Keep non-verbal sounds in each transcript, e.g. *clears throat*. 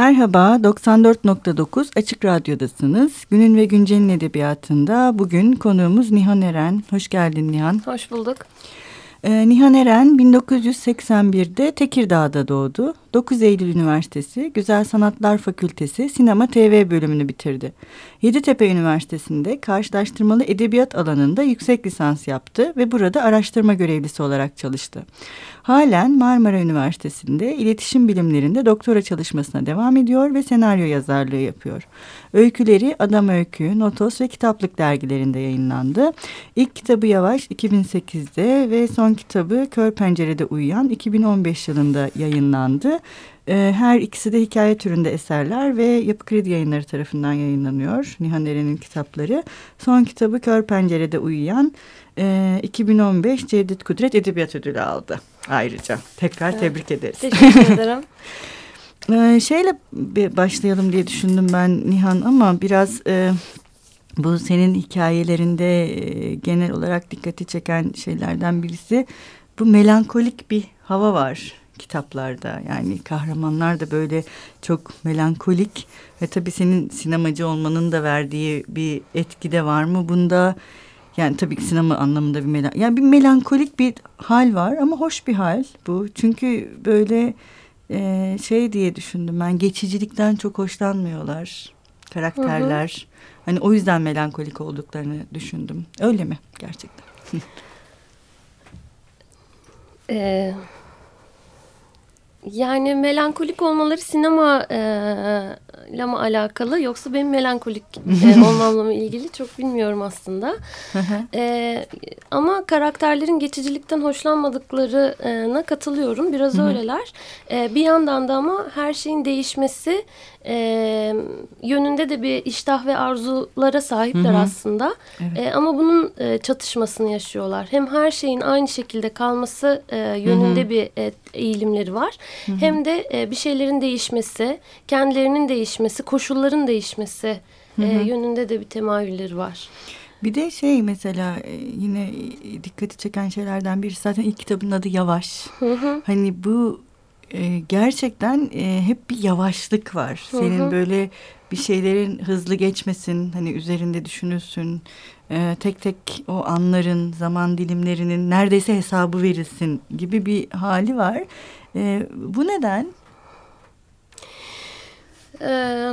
Merhaba, 94.9 Açık Radyo'dasınız. Günün ve Güncel'in edebiyatında bugün konuğumuz Nihan Eren. Hoş geldin Nihan. Hoş bulduk. Ee, Nihan Eren 1981'de Tekirdağ'da doğdu. 9 Eylül Üniversitesi Güzel Sanatlar Fakültesi Sinema TV bölümünü bitirdi. Yeditepe Üniversitesi'nde karşılaştırmalı edebiyat alanında yüksek lisans yaptı ve burada araştırma görevlisi olarak çalıştı. Halen Marmara Üniversitesi'nde iletişim bilimlerinde doktora çalışmasına devam ediyor ve senaryo yazarlığı yapıyor. Öyküleri Adam Öykü, Notos ve Kitaplık dergilerinde yayınlandı. İlk kitabı Yavaş 2008'de ve son kitabı Kör Pencere'de Uyuyan 2015 yılında yayınlandı. Ee, her ikisi de hikaye türünde eserler ve Yapı Kredi Yayınları tarafından yayınlanıyor. Nihan Eren'in kitapları. Son kitabı Kör Pencere'de Uyuyan 2015 e, Cevdet Kudret Edebiyat Ödülü aldı ayrıca. Tekrar evet. tebrik ederiz. Teşekkür *laughs* ederim. Ee, şeyle başlayalım diye düşündüm ben Nihan ama biraz e, bu senin hikayelerinde e, genel olarak dikkati çeken şeylerden birisi bu melankolik bir hava var kitaplarda. Yani kahramanlar da böyle çok melankolik ve tabii senin sinemacı olmanın da verdiği bir etki de var mı bunda? Yani tabii ki sinema anlamında bir melan yani bir melankolik bir hal var ama hoş bir hal bu. Çünkü böyle e, şey diye düşündüm ben geçicilikten çok hoşlanmıyorlar karakterler. Hı hı. Hani o yüzden melankolik olduklarını düşündüm. Öyle mi gerçekten? *laughs* Ee, yani melankolik olmaları sinema e, ile mi alakalı yoksa benim melankolik e, *laughs* olmamla mı ilgili çok bilmiyorum aslında. e, ama karakterlerin geçicilikten hoşlanmadıklarına katılıyorum. Biraz öyleler. E, bir yandan da ama her şeyin değişmesi e, yönünde de bir iştah ve arzulara sahipler aslında. Evet. E, ama bunun e, çatışmasını yaşıyorlar. Hem her şeyin aynı şekilde kalması e, yönünde bir e, eğilimleri var. Hem de e, bir şeylerin değişmesi, kendilerinin değişmesi koşulların değişmesi hı hı. E, yönünde de bir temayülleri var. Bir de şey mesela yine dikkati çeken şeylerden biri zaten ilk kitabın adı Yavaş. Hı hı. Hani bu e, gerçekten e, hep bir yavaşlık var. Hı hı. Senin böyle bir şeylerin hızlı geçmesin, hani üzerinde düşünülsün. E, tek tek o anların, zaman dilimlerinin neredeyse hesabı verilsin gibi bir hali var. E, bu neden? Ee,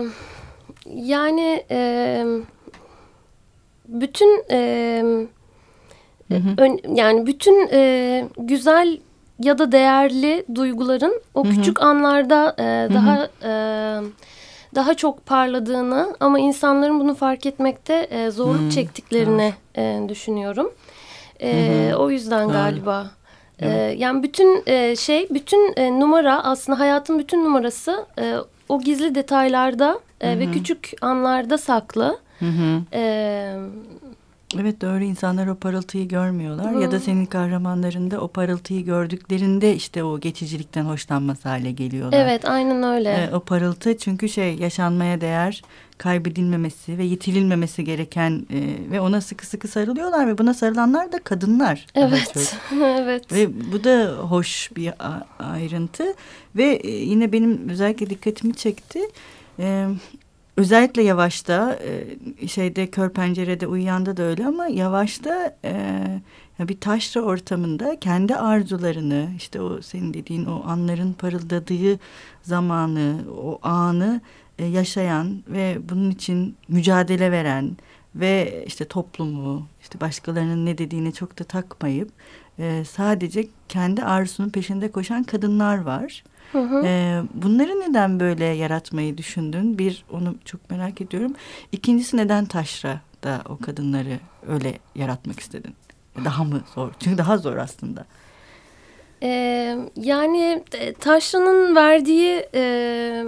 yani e, bütün e, hı hı. Ön, yani bütün e, güzel ya da değerli duyguların o hı hı. küçük anlarda e, daha hı hı. E, daha çok parladığını ama insanların bunu fark etmekte e, zorluk hı. çektiklerini e, düşünüyorum. E, hı hı. O yüzden galiba. E, yani bütün e, şey, bütün e, numara aslında hayatın bütün numarası e, o gizli detaylarda e, ve küçük anlarda saklı. Hı hı. E, evet doğru insanlar o parıltıyı görmüyorlar hı. ya da senin kahramanlarında o parıltıyı gördüklerinde işte o geçicilikten hoşlanması hale geliyorlar. Evet aynen öyle. E, o parıltı çünkü şey yaşanmaya değer kaybedilmemesi ve yitirilmemesi gereken e, ve ona sıkı sıkı sarılıyorlar ve buna sarılanlar da kadınlar. Evet. *laughs* evet. Ve bu da hoş bir ayrıntı ve e, yine benim özellikle dikkatimi çekti. E, özellikle yavaşta e, şeyde kör pencerede uyuyanda da öyle ama yavaşta e, bir taşra ortamında kendi arzularını işte o senin dediğin o anların parıldadığı zamanı o anı e, yaşayan ve bunun için mücadele veren ve işte toplumu işte başkalarının ne dediğini çok da takmayıp sadece kendi arzusunun peşinde koşan kadınlar var. Hı hı. E, bunları neden böyle yaratmayı düşündün? Bir onu çok merak ediyorum. İkincisi neden taşra da o kadınları öyle yaratmak istedin? Daha mı zor? *laughs* Çünkü daha zor aslında. Ee, yani taşranın verdiği e,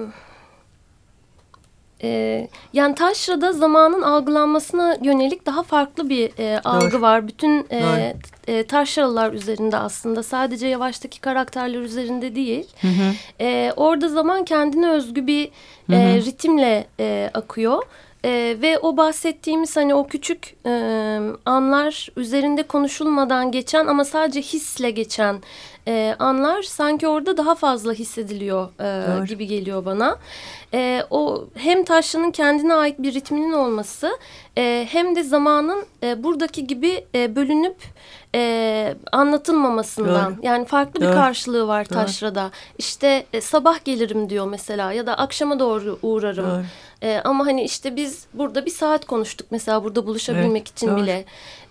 e, yani taşrada zamanın algılanmasına yönelik daha farklı bir e, algı var. Bütün e, e, taşralar üzerinde aslında sadece yavaştaki karakterler üzerinde değil. Hı hı. E, orada zaman kendine özgü bir e, hı hı. ritimle e, akıyor. E, ve o bahsettiğimiz hani o küçük e, anlar üzerinde konuşulmadan geçen ama sadece hisle geçen e, anlar sanki orada daha fazla hissediliyor e, gibi geliyor bana. E, o hem taşlının kendine ait bir ritminin olması e, hem de zamanın e, buradaki gibi e, bölünüp e, anlatılmamasından Doğru. yani farklı Doğru. bir karşılığı var Doğru. taşrada. İşte e, sabah gelirim diyor mesela ya da akşama doğru uğrarım. Doğru. E, ama hani işte biz burada bir saat konuştuk mesela burada buluşabilmek evet, için doğru. bile.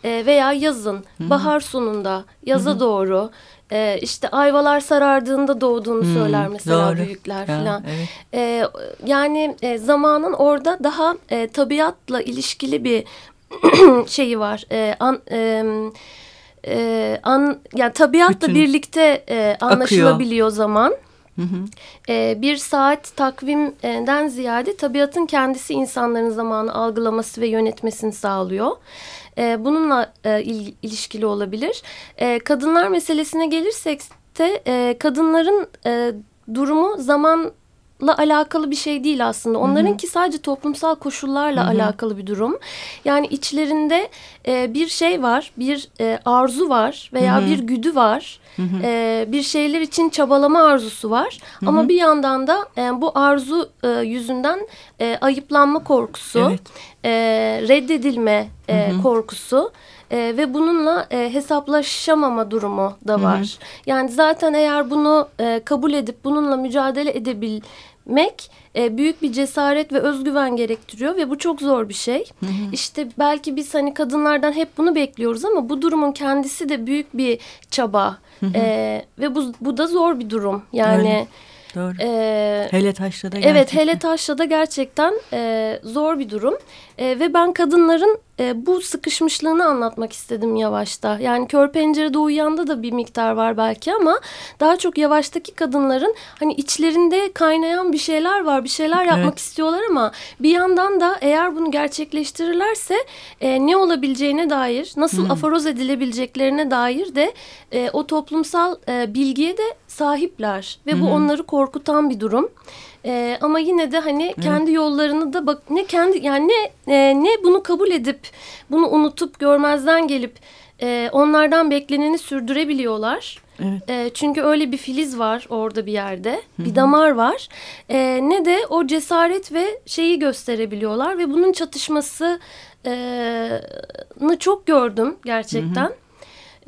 E, veya yazın, Hı-hı. bahar sonunda, yaza Hı-hı. doğru e, işte ayvalar sarardığında doğduğunu hmm, söyler mesela doğru. büyükler falan. Evet. E, yani e, zamanın orada daha e, tabiatla ilişkili bir *clears throat* şeyi var. E, an, e, e, an, yani tabiatla Bütün birlikte e, anlaşılabiliyor akıyor. zaman. Hı hı. E, bir saat takvimden ziyade tabiatın kendisi insanların zamanı algılaması ve yönetmesini sağlıyor e, bununla e, il, ilişkili olabilir. E, kadınlar meselesine gelirsek de e, kadınların e, durumu zaman la alakalı bir şey değil aslında. Onlarınki sadece toplumsal koşullarla Hı -hı. alakalı bir durum. Yani içlerinde e, bir şey var, bir e, arzu var veya Hı -hı. bir güdü var. Hı -hı. E, bir şeyler için çabalama arzusu var. Hı -hı. Ama bir yandan da e, bu arzu e, yüzünden e, ayıplanma korkusu, evet. e, reddedilme e, Hı -hı. korkusu e, ve bununla e, hesaplaşamama durumu da var. Hı hı. Yani zaten eğer bunu e, kabul edip bununla mücadele edebilmek e, büyük bir cesaret ve özgüven gerektiriyor ve bu çok zor bir şey. Hı hı. İşte belki biz hani kadınlardan hep bunu bekliyoruz ama bu durumun kendisi de büyük bir çaba hı hı. E, ve bu, bu da zor bir durum. Yani Öyle. Doğru. E, hele taşla da gerçekten. Evet hele taşla da gerçekten e, zor bir durum. E, ve ben kadınların e, bu sıkışmışlığını anlatmak istedim yavaşta. Yani kör pencerede uyuyanda da bir miktar var belki ama daha çok yavaştaki kadınların hani içlerinde kaynayan bir şeyler var. Bir şeyler yapmak evet. istiyorlar ama bir yandan da eğer bunu gerçekleştirirlerse e, ne olabileceğine dair, nasıl hmm. aforoz edilebileceklerine dair de e, o toplumsal e, bilgiye de sahipler ve bu hmm. onları korkutan bir durum. E, ama yine de hani kendi yollarını da bak ne kendi yani ne e, ne bunu kabul edip bunu unutup görmezden gelip e, onlardan bekleneni sürdürebiliyorlar. Evet. E, çünkü öyle bir filiz var orada bir yerde. Hı -hı. Bir damar var. E, ne de o cesaret ve şeyi gösterebiliyorlar ve bunun çatışmasını çok gördüm gerçekten. Hı -hı.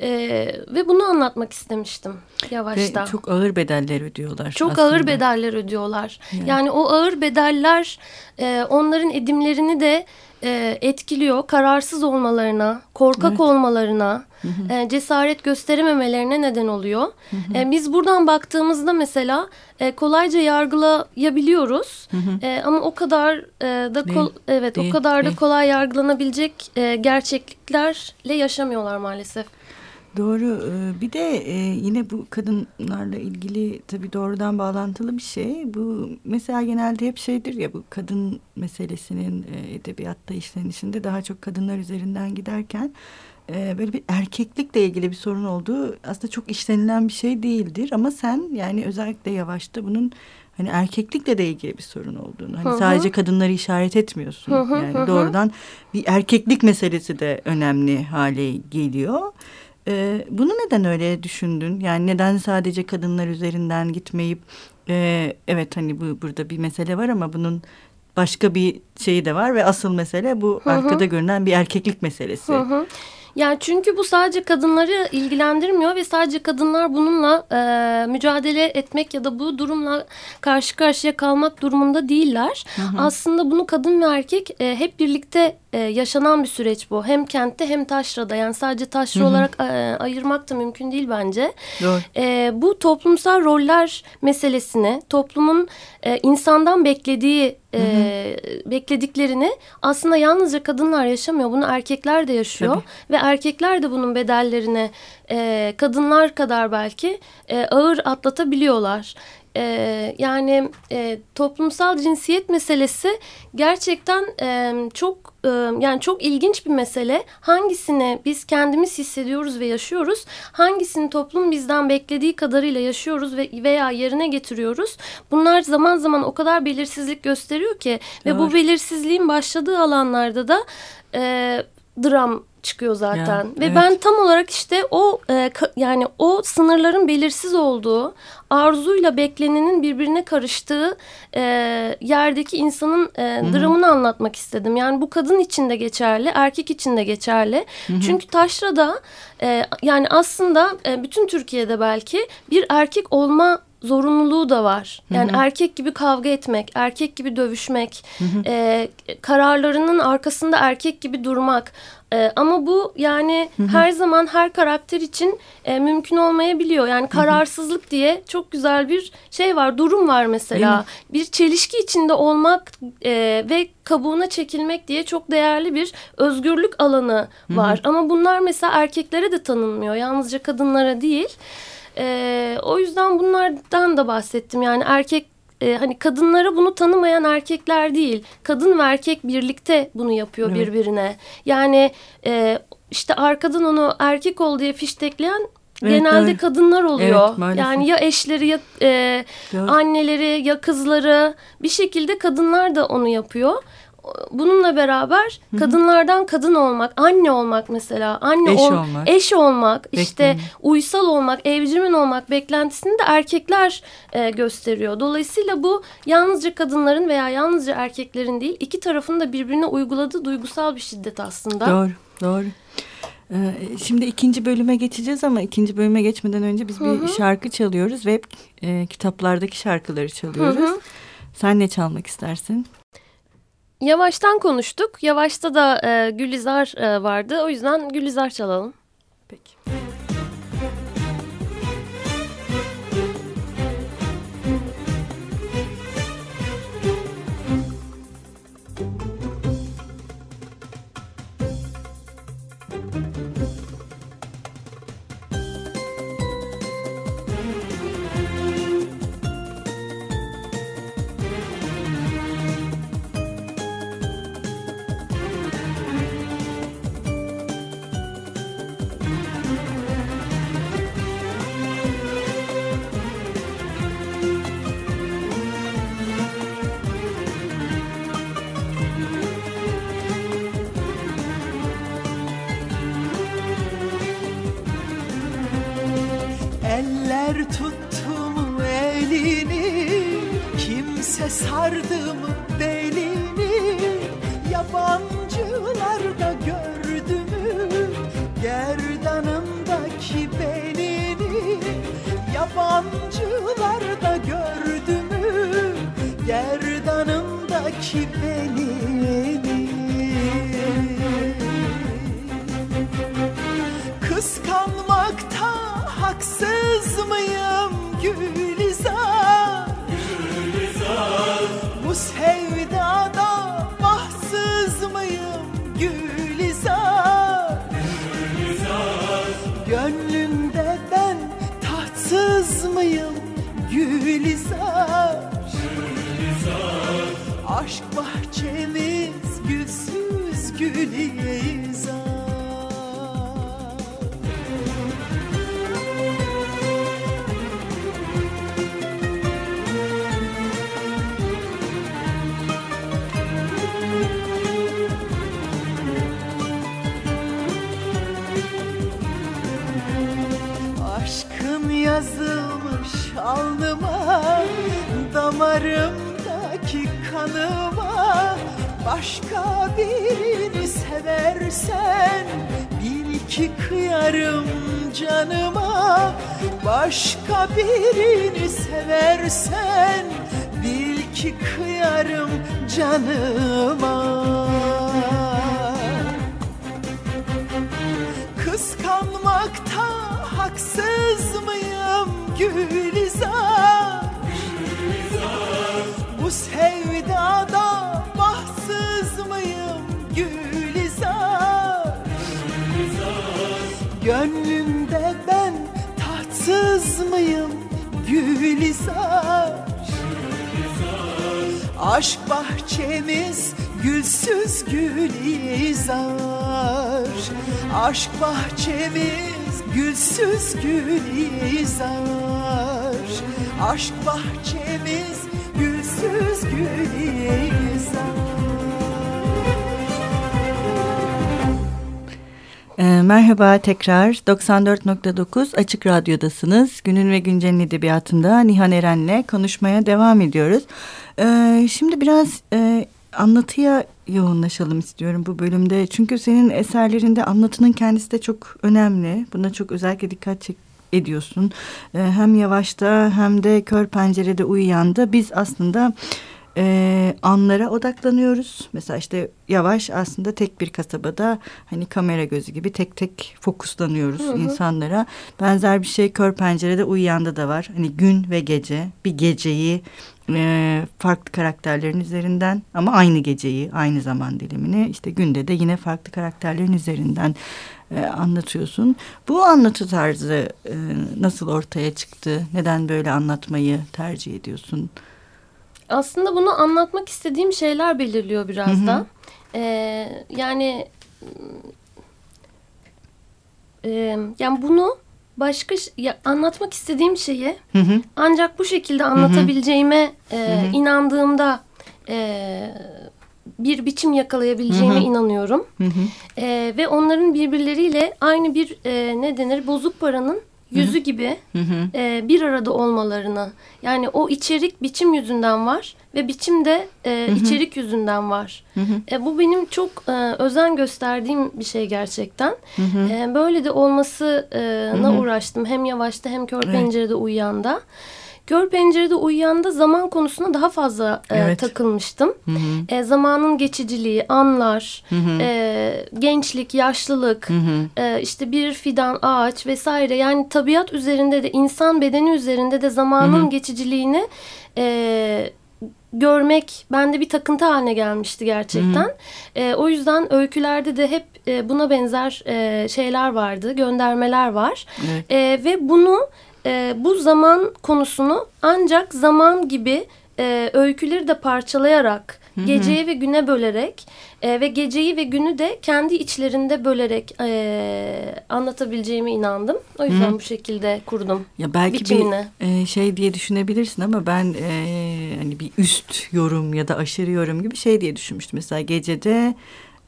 Ee, ve bunu anlatmak istemiştim yavaşta. Ve çok ağır bedeller ödüyorlar. Çok aslında. ağır bedeller ödüyorlar. Yani, yani o ağır bedeller e, onların edimlerini de e, etkiliyor. Kararsız olmalarına, korkak evet. olmalarına, hı hı. E, cesaret gösterememelerine neden oluyor. Hı hı. E, biz buradan baktığımızda mesela e, kolayca yargılayabiliyoruz. Hı hı. E, ama o kadar e, da kol, evet değil, o kadar değil. da kolay yargılanabilecek e, gerçekliklerle yaşamıyorlar maalesef. Doğru. Ee, bir de e, yine bu kadınlarla ilgili tabii doğrudan bağlantılı bir şey. Bu mesela genelde hep şeydir ya bu kadın meselesinin e, edebiyatta işlenişinde daha çok kadınlar üzerinden giderken e, böyle bir erkeklikle ilgili bir sorun olduğu aslında çok işlenilen bir şey değildir. Ama sen yani özellikle yavaşta bunun hani erkeklikle de ilgili bir sorun olduğunu. Hani hı hı. sadece kadınları işaret etmiyorsun. Hı hı, yani hı. doğrudan bir erkeklik meselesi de önemli hale geliyor. E, bunu neden öyle düşündün? Yani neden sadece kadınlar üzerinden gitmeyip e, evet hani bu burada bir mesele var ama bunun başka bir şeyi de var ve asıl mesele bu hı hı. arkada görünen bir erkeklik meselesi. Hı hı. Yani çünkü bu sadece kadınları ilgilendirmiyor ve sadece kadınlar bununla e, mücadele etmek ya da bu durumla karşı karşıya kalmak durumunda değiller. Hı hı. Aslında bunu kadın ve erkek e, hep birlikte e, yaşanan bir süreç bu. Hem kentte hem taşrada yani sadece taşra hı hı. olarak e, ayırmak da mümkün değil bence. Doğru. E, bu toplumsal roller meselesini toplumun e, insandan beklediği e, beklediklerini aslında yalnızca kadınlar yaşamıyor. Bunu erkekler de yaşıyor Tabii. ve erkekler de bunun bedellerini e, kadınlar kadar belki e, ağır atlatabiliyorlar e, yani e, toplumsal cinsiyet meselesi gerçekten e, çok e, yani çok ilginç bir mesele. Hangisini biz kendimiz hissediyoruz ve yaşıyoruz, hangisini toplum bizden beklediği kadarıyla yaşıyoruz ve veya yerine getiriyoruz. Bunlar zaman zaman o kadar belirsizlik gösteriyor ki Doğru. ve bu belirsizliğin başladığı alanlarda da e, dram çıkıyor zaten. Ya, Ve evet. ben tam olarak işte o e, yani o sınırların belirsiz olduğu, arzuyla beklenenin birbirine karıştığı e, yerdeki insanın e, dramını anlatmak istedim. Yani bu kadın için de geçerli, erkek için de geçerli. Hı -hı. Çünkü Taşra'da e, yani aslında e, bütün Türkiye'de belki bir erkek olma zorunluluğu da var. Yani hı hı. erkek gibi kavga etmek, erkek gibi dövüşmek, hı hı. E, kararlarının arkasında erkek gibi durmak. E, ama bu yani hı hı. her zaman her karakter için e, mümkün olmayabiliyor. Yani kararsızlık hı hı. diye çok güzel bir şey var, durum var mesela. Bir çelişki içinde olmak e, ve kabuğuna çekilmek diye çok değerli bir özgürlük alanı var. Hı hı. Ama bunlar mesela erkeklere de tanınmıyor. Yalnızca kadınlara değil. E, o yüzden bunlardan da bahsettim. Yani erkek e, hani kadınlara bunu tanımayan erkekler değil. Kadın ve erkek birlikte bunu yapıyor evet. birbirine. Yani e, işte arkadan onu erkek ol diye fiştekleyen Evet, genelde evet. kadınlar oluyor. Evet, yani ya eşleri ya e, anneleri ya kızları bir şekilde kadınlar da onu yapıyor bununla beraber kadınlardan kadın olmak, anne olmak mesela, anne eş ol, olmak, eş olmak, Bekleyin. işte uysal olmak, evcimen olmak beklentisini de erkekler e, gösteriyor. Dolayısıyla bu yalnızca kadınların veya yalnızca erkeklerin değil, iki tarafın da birbirine uyguladığı duygusal bir şiddet aslında. Doğru, doğru. Ee, şimdi ikinci bölüme geçeceğiz ama ikinci bölüme geçmeden önce biz bir Hı -hı. şarkı çalıyoruz ve e, kitaplardaki şarkıları çalıyoruz. Hı -hı. Sen ne çalmak istersin? Yavaş'tan konuştuk. Yavaş'ta da e, Gülizar e, vardı. O yüzden Gülizar çalalım. Peki. Sardım belini? Yabancılar da gördü mü Gerdanımdaki belini? Yabancılar da gördü mü Gerdanımdaki belini? Kıskanmakta haksız mıyım Gülizar bu sevdada bahtsız mıyım Gülizar? Gülizar. Gönlümde ben tahtsız mıyım Gülizar? Gülizar. Aşk bahçemiz gülsüz Gülizar. Alnıma Damarımdaki kanıma. Başka birini seversen Bil ki kıyarım canıma. Başka birini seversen Bil ki kıyarım canıma Gülizar? Bu sevdada bahtsız mıyım Gülizar? Gönlümde ben tatsız mıyım? Gülizar. Aşk bahçemiz gülsüz Gülizar Aşk bahçemiz gülsüz gülizar Aşk bahçemiz gülsüz gülizar merhaba tekrar 94.9 Açık Radyo'dasınız. Günün ve Güncel'in edebiyatında Nihan Eren'le konuşmaya devam ediyoruz. Ee, şimdi biraz e, anlatıya yoğunlaşalım istiyorum bu bölümde. Çünkü senin eserlerinde anlatının kendisi de çok önemli. Buna çok özellikle dikkat çek ediyorsun. Ee, hem yavaşta hem de kör pencerede uyuyanda biz aslında e, anlara odaklanıyoruz. Mesela işte yavaş aslında tek bir kasabada hani kamera gözü gibi tek tek fokuslanıyoruz hı hı. insanlara. Benzer bir şey kör pencerede uyuyanda da var. Hani gün ve gece bir geceyi e, farklı karakterlerin üzerinden ama aynı geceyi aynı zaman dilimini işte günde de yine farklı karakterlerin üzerinden e, anlatıyorsun. Bu anlatı tarzı e, nasıl ortaya çıktı? Neden böyle anlatmayı tercih ediyorsun? Aslında bunu anlatmak istediğim şeyler belirliyor biraz hı hı. da. Ee, yani e, yani bunu başka ya, anlatmak istediğim şeyi hı hı. ancak bu şekilde anlatabileceğime hı hı. E, inandığımda e, bir biçim yakalayabileceğime hı hı. inanıyorum. Hı hı. E, ve onların birbirleriyle aynı bir e, ne denir bozuk paranın yüzü gibi. E, bir arada olmalarını yani o içerik biçim yüzünden var ve biçim de e, içerik yüzünden var. E, bu benim çok e, özen gösterdiğim bir şey gerçekten. E, böyle de olmasına uğraştım hem yavaşta hem kör evet. pencerede uyuyanda. Gör pencerede uyuyanda zaman konusuna daha fazla e, evet. takılmıştım. Hı hı. E, zamanın geçiciliği, anlar, hı hı. E, gençlik, yaşlılık, hı hı. E, işte bir fidan, ağaç vesaire. Yani tabiat üzerinde de insan bedeni üzerinde de zamanın hı hı. geçiciliğini e, görmek bende bir takıntı haline gelmişti gerçekten. Hı hı. E, o yüzden öykülerde de hep e, buna benzer e, şeyler vardı, göndermeler var. Evet. E, ve bunu e, bu zaman konusunu ancak zaman gibi e, öyküleri de parçalayarak Hı -hı. geceye ve güne bölerek e, ve geceyi ve günü de kendi içlerinde bölerek e, anlatabileceğime inandım. O yüzden Hı -hı. bu şekilde kurdum. Ya belki biçimini. bir e, şey diye düşünebilirsin ama ben e, hani bir üst yorum ya da aşırı yorum gibi şey diye düşünmüştüm. Mesela gecede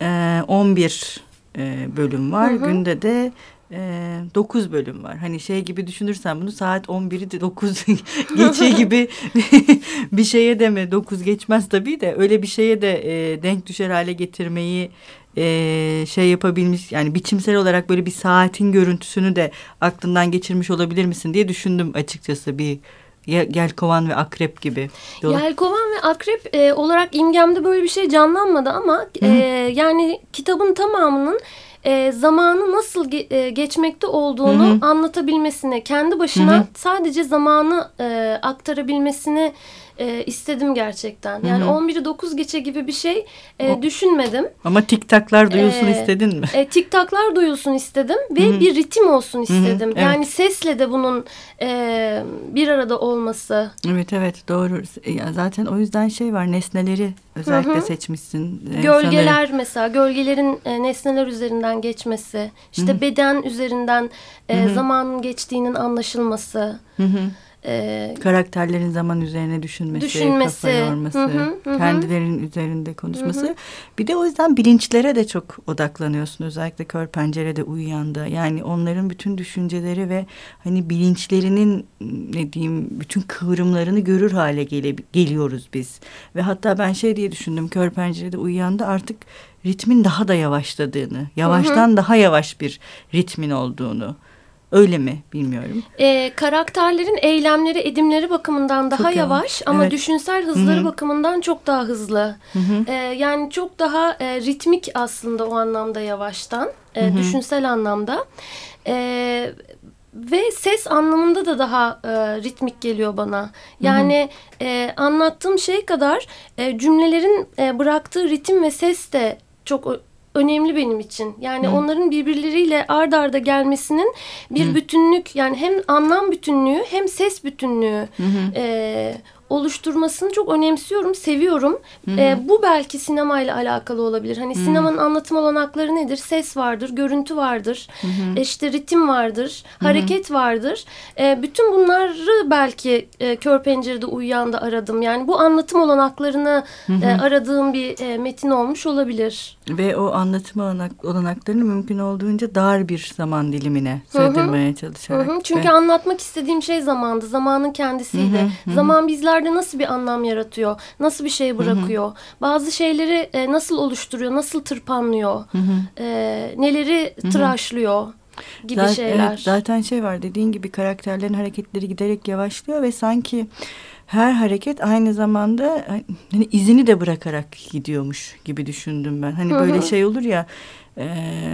e, 11 e, bölüm var, Hı -hı. günde de e, 9 bölüm var. Hani şey gibi düşünürsen bunu saat 11'i de 9 *laughs* geçe gibi *laughs* bir şeye de mi 9 geçmez tabii de öyle bir şeye de e, denk düşer hale getirmeyi e, şey yapabilmiş yani biçimsel olarak böyle bir saatin görüntüsünü de aklından geçirmiş olabilir misin diye düşündüm açıkçası bir Yelkovan ve Akrep gibi. Yelkovan ve Akrep e, olarak imgemde böyle bir şey canlanmadı ama e, yani kitabın tamamının e, zamanı nasıl ge e, geçmekte olduğunu Hı -hı. anlatabilmesine, kendi başına Hı -hı. sadece zamanı e, aktarabilmesini e, istedim gerçekten. Yani Hı -hı. 11'i 9 geçe gibi bir şey e, düşünmedim. Ama tiktaklar duyulsun e, istedin mi? E, tiktaklar duyulsun istedim ve Hı -hı. bir ritim olsun istedim. Hı -hı. Evet. Yani sesle de bunun e, bir arada olması. Evet evet doğru. Zaten o yüzden şey var nesneleri özellikle Hı -hı. seçmişsin. E, Gölgeler sanırım. mesela gölgelerin e, nesneler üzerinden geçmesi. işte Hı -hı. beden üzerinden e, Hı -hı. zamanın geçtiğinin anlaşılması. Hı -hı e, karakterlerin zaman üzerine düşünmesi, düşünmesi. kafa yorması, hı hı, hı. kendilerinin üzerinde konuşması. Hı hı. Bir de o yüzden bilinçlere de çok odaklanıyorsun özellikle kör pencerede uyuyanda. Yani onların bütün düşünceleri ve hani bilinçlerinin ne diyeyim bütün kıvrımlarını görür hale gele, geliyoruz biz. Ve hatta ben şey diye düşündüm kör pencerede uyuyanda artık ritmin daha da yavaşladığını, yavaştan hı hı. daha yavaş bir ritmin olduğunu Öyle mi bilmiyorum. Ee, karakterlerin eylemleri, edimleri bakımından daha çok yavaş, ama evet. düşünsel hızları Hı -hı. bakımından çok daha hızlı. Hı -hı. Ee, yani çok daha e, ritmik aslında o anlamda yavaştan, e, düşünsel anlamda. E, ve ses anlamında da daha e, ritmik geliyor bana. Yani hı hı. E, anlattığım şey kadar e, cümlelerin e, bıraktığı ritim ve ses de çok önemli benim için. Yani Hı. onların birbirleriyle ard arda gelmesinin bir Hı. bütünlük yani hem anlam bütünlüğü hem ses bütünlüğü e, oluşturmasını çok önemsiyorum, seviyorum. E, bu belki sinemayla alakalı olabilir. Hani sinemanın anlatım olanakları nedir? Ses vardır, görüntü vardır, e, işte ritim vardır, hareket vardır. E, bütün bunları belki e, Kör Pencere'de uyuyan da aradım. Yani bu anlatım olanaklarını e, aradığım bir e, metin olmuş olabilir. Ve o anlatım olanak, olanaklarını mümkün olduğunca dar bir zaman dilimine sığdırmaya çalışarak. Hı hı. Çünkü Ve- anlatmak istediğim şey zamandı. Zamanın kendisiydi. Zaman bizlerde nasıl bir anlam yaratıyor? Nasıl bir şey bırakıyor? Bazı şeyleri e, nasıl oluşturuyor? Nasıl tırpanlıyor? E, neleri tıraşlıyor? Gibi Zaten- şeyler. evet, zaten şey var dediğin gibi karakterlerin hareketleri giderek yavaşlıyor ve sanki her hareket aynı zamanda hani izini de bırakarak gidiyormuş gibi düşündüm ben. Hani böyle şey olur ya e,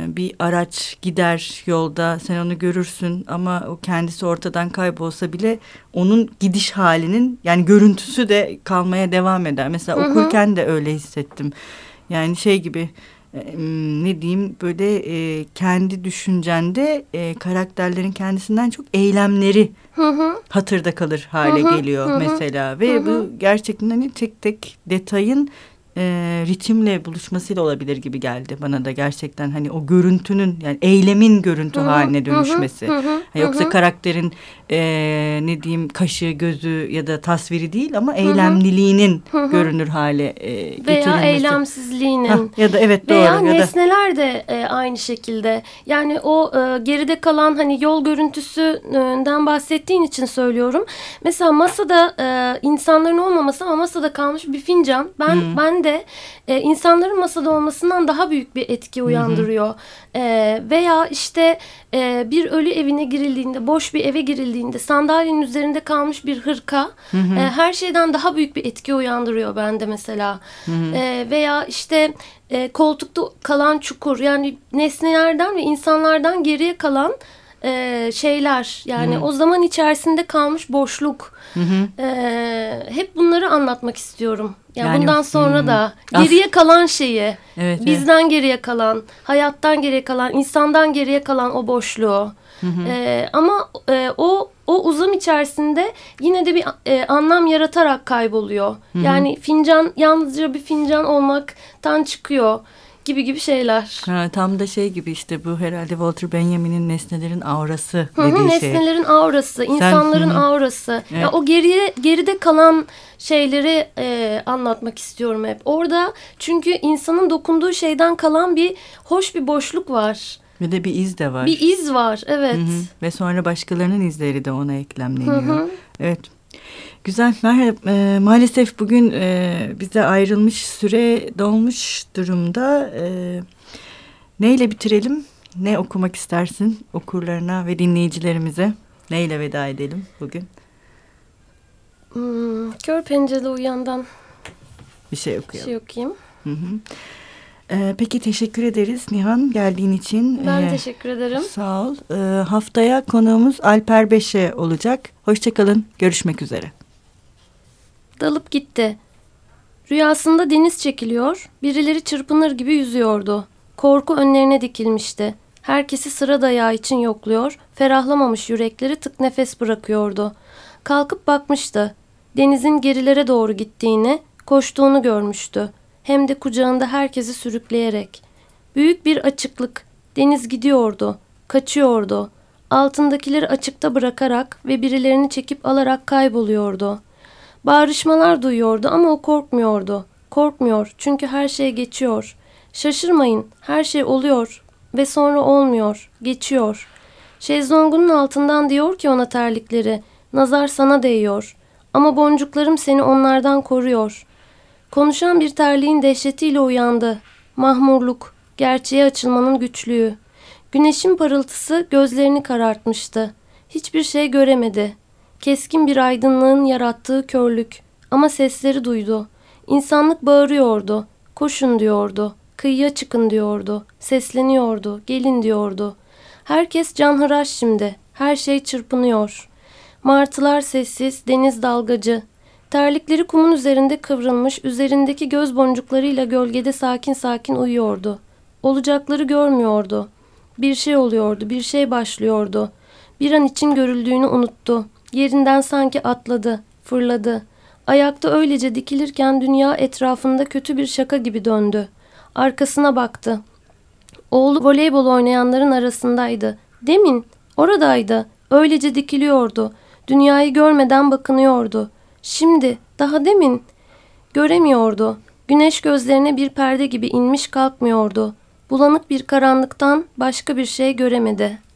bir araç gider yolda sen onu görürsün ama o kendisi ortadan kaybolsa bile onun gidiş halinin yani görüntüsü de kalmaya devam eder. Mesela okurken de öyle hissettim. Yani şey gibi ne diyeyim böyle e, kendi düşüncende e, karakterlerin kendisinden çok eylemleri Hı hı. hatırda kalır hale Hı hı, geliyor hı hı, mesela. Ve hı bu gerçekten hani tek tek detayın e, ritimle buluşmasıyla olabilir gibi geldi bana da gerçekten hani o görüntünün yani eylemin görüntü Hı hı, haline hı hı, dönüşmesi. hı hı, Yoksa hı hı. karakterin e, ne diyeyim kaşı gözü ya da tasviri değil ama eylemliliğinin hı hı. görünür hale e, getirilmesi. Veya eylemsizliğinin. Hah, ya da evet doğru Veya ya da nesneler de e, aynı şekilde. Yani o e, geride kalan hani yol görüntüsünden bahsettiğin için söylüyorum. Mesela masada e, insanların olmaması ama masada kalmış bir fincan. Ben ben de e, insanların masada olmasından daha büyük bir etki uyandırıyor. E, veya işte e, bir ölü evine girildiğinde, boş bir eve girildiğinde sandalyenin üzerinde kalmış bir hırka e, her şeyden daha büyük bir etki uyandırıyor bende mesela. E, veya işte e, koltukta kalan çukur yani nesnelerden ve insanlardan geriye kalan e, şeyler yani o zaman içerisinde kalmış boşluk. E, hep bunları anlatmak istiyorum. Yani, Yani, bundan sonra hmm. da As- geriye kalan şeyi Evet, bizden geriye kalan hayattan geriye kalan insandan geriye kalan o boşluğu. E, ama e, o o uzam içerisinde yine de bir e, anlam yaratarak kayboluyor. Yani fincan yalnızca bir fincan olmaktan çıkıyor gibi gibi şeyler. Ha, tam da şey gibi işte bu herhalde Walter Benjamin'in nesnelerin aurası Hı hı, dediği şey. nesnelerin aurası, insanların hı hı. aurası. Evet. Ya o geriye geride kalan şeyleri e, anlatmak istiyorum hep. Orada çünkü insanın dokunduğu şeyden kalan bir hoş bir boşluk var. Ve de bir iz de var. Bir iz var, evet. Hı hı. Ve sonra başkalarının izleri de ona eklemleniyor. Hı hı. Evet. Güzel. Merhaba. Ee, maalesef bugün e, bize ayrılmış süre dolmuş durumda. Ee, neyle bitirelim? Ne okumak istersin okurlarına ve dinleyicilerimize? Neyle veda edelim bugün? Hmm, kör pencerede uyandan Bir şey bir okuyalım. şey okuyayım. Hı hı. Ee, peki teşekkür ederiz Nihan geldiğin için. Ben Ee, teşekkür ederim. Sağ ol. Ee, haftaya konuğumuz Alper Beşe olacak. Hoşçakalın. Görüşmek üzere. Dalıp gitti. Rüyasında deniz çekiliyor, birileri çırpınır gibi yüzüyordu. Korku önlerine dikilmişti. Herkesi sıra dayağı için yokluyor, ferahlamamış yürekleri tık nefes bırakıyordu. Kalkıp bakmıştı. Denizin gerilere doğru gittiğini, koştuğunu görmüştü. Hem de kucağında herkesi sürükleyerek. Büyük bir açıklık. Deniz gidiyordu, kaçıyordu. Altındakileri açıkta bırakarak ve birilerini çekip alarak kayboluyordu. Bağrışmalar duyuyordu ama o korkmuyordu. Korkmuyor çünkü her şey geçiyor. Şaşırmayın, her şey oluyor ve sonra olmuyor, geçiyor. Şezlongunun altından diyor ki ona terlikleri, nazar sana değiyor. Ama boncuklarım seni onlardan koruyor. Konuşan bir terliğin dehşetiyle uyandı. Mahmurluk, gerçeğe açılmanın güçlüğü. Güneşin parıltısı gözlerini karartmıştı. Hiçbir şey göremedi. Keskin bir aydınlığın yarattığı körlük. Ama sesleri duydu. İnsanlık bağırıyordu. Koşun diyordu. Kıyıya çıkın diyordu. Sesleniyordu. Gelin diyordu. Herkes canhıraş şimdi. Her şey çırpınıyor. Martılar sessiz, deniz dalgacı. Terlikleri kumun üzerinde kıvrılmış, üzerindeki göz boncuklarıyla gölgede sakin sakin uyuyordu. Olacakları görmüyordu. Bir şey oluyordu, bir şey başlıyordu. Bir an için görüldüğünü unuttu. Yerinden sanki atladı, fırladı. Ayakta öylece dikilirken dünya etrafında kötü bir şaka gibi döndü. Arkasına baktı. Oğlu voleybol oynayanların arasındaydı. Demin oradaydı. Öylece dikiliyordu. Dünyayı görmeden bakınıyordu. Şimdi daha demin göremiyordu. Güneş gözlerine bir perde gibi inmiş kalkmıyordu. Bulanık bir karanlıktan başka bir şey göremedi.''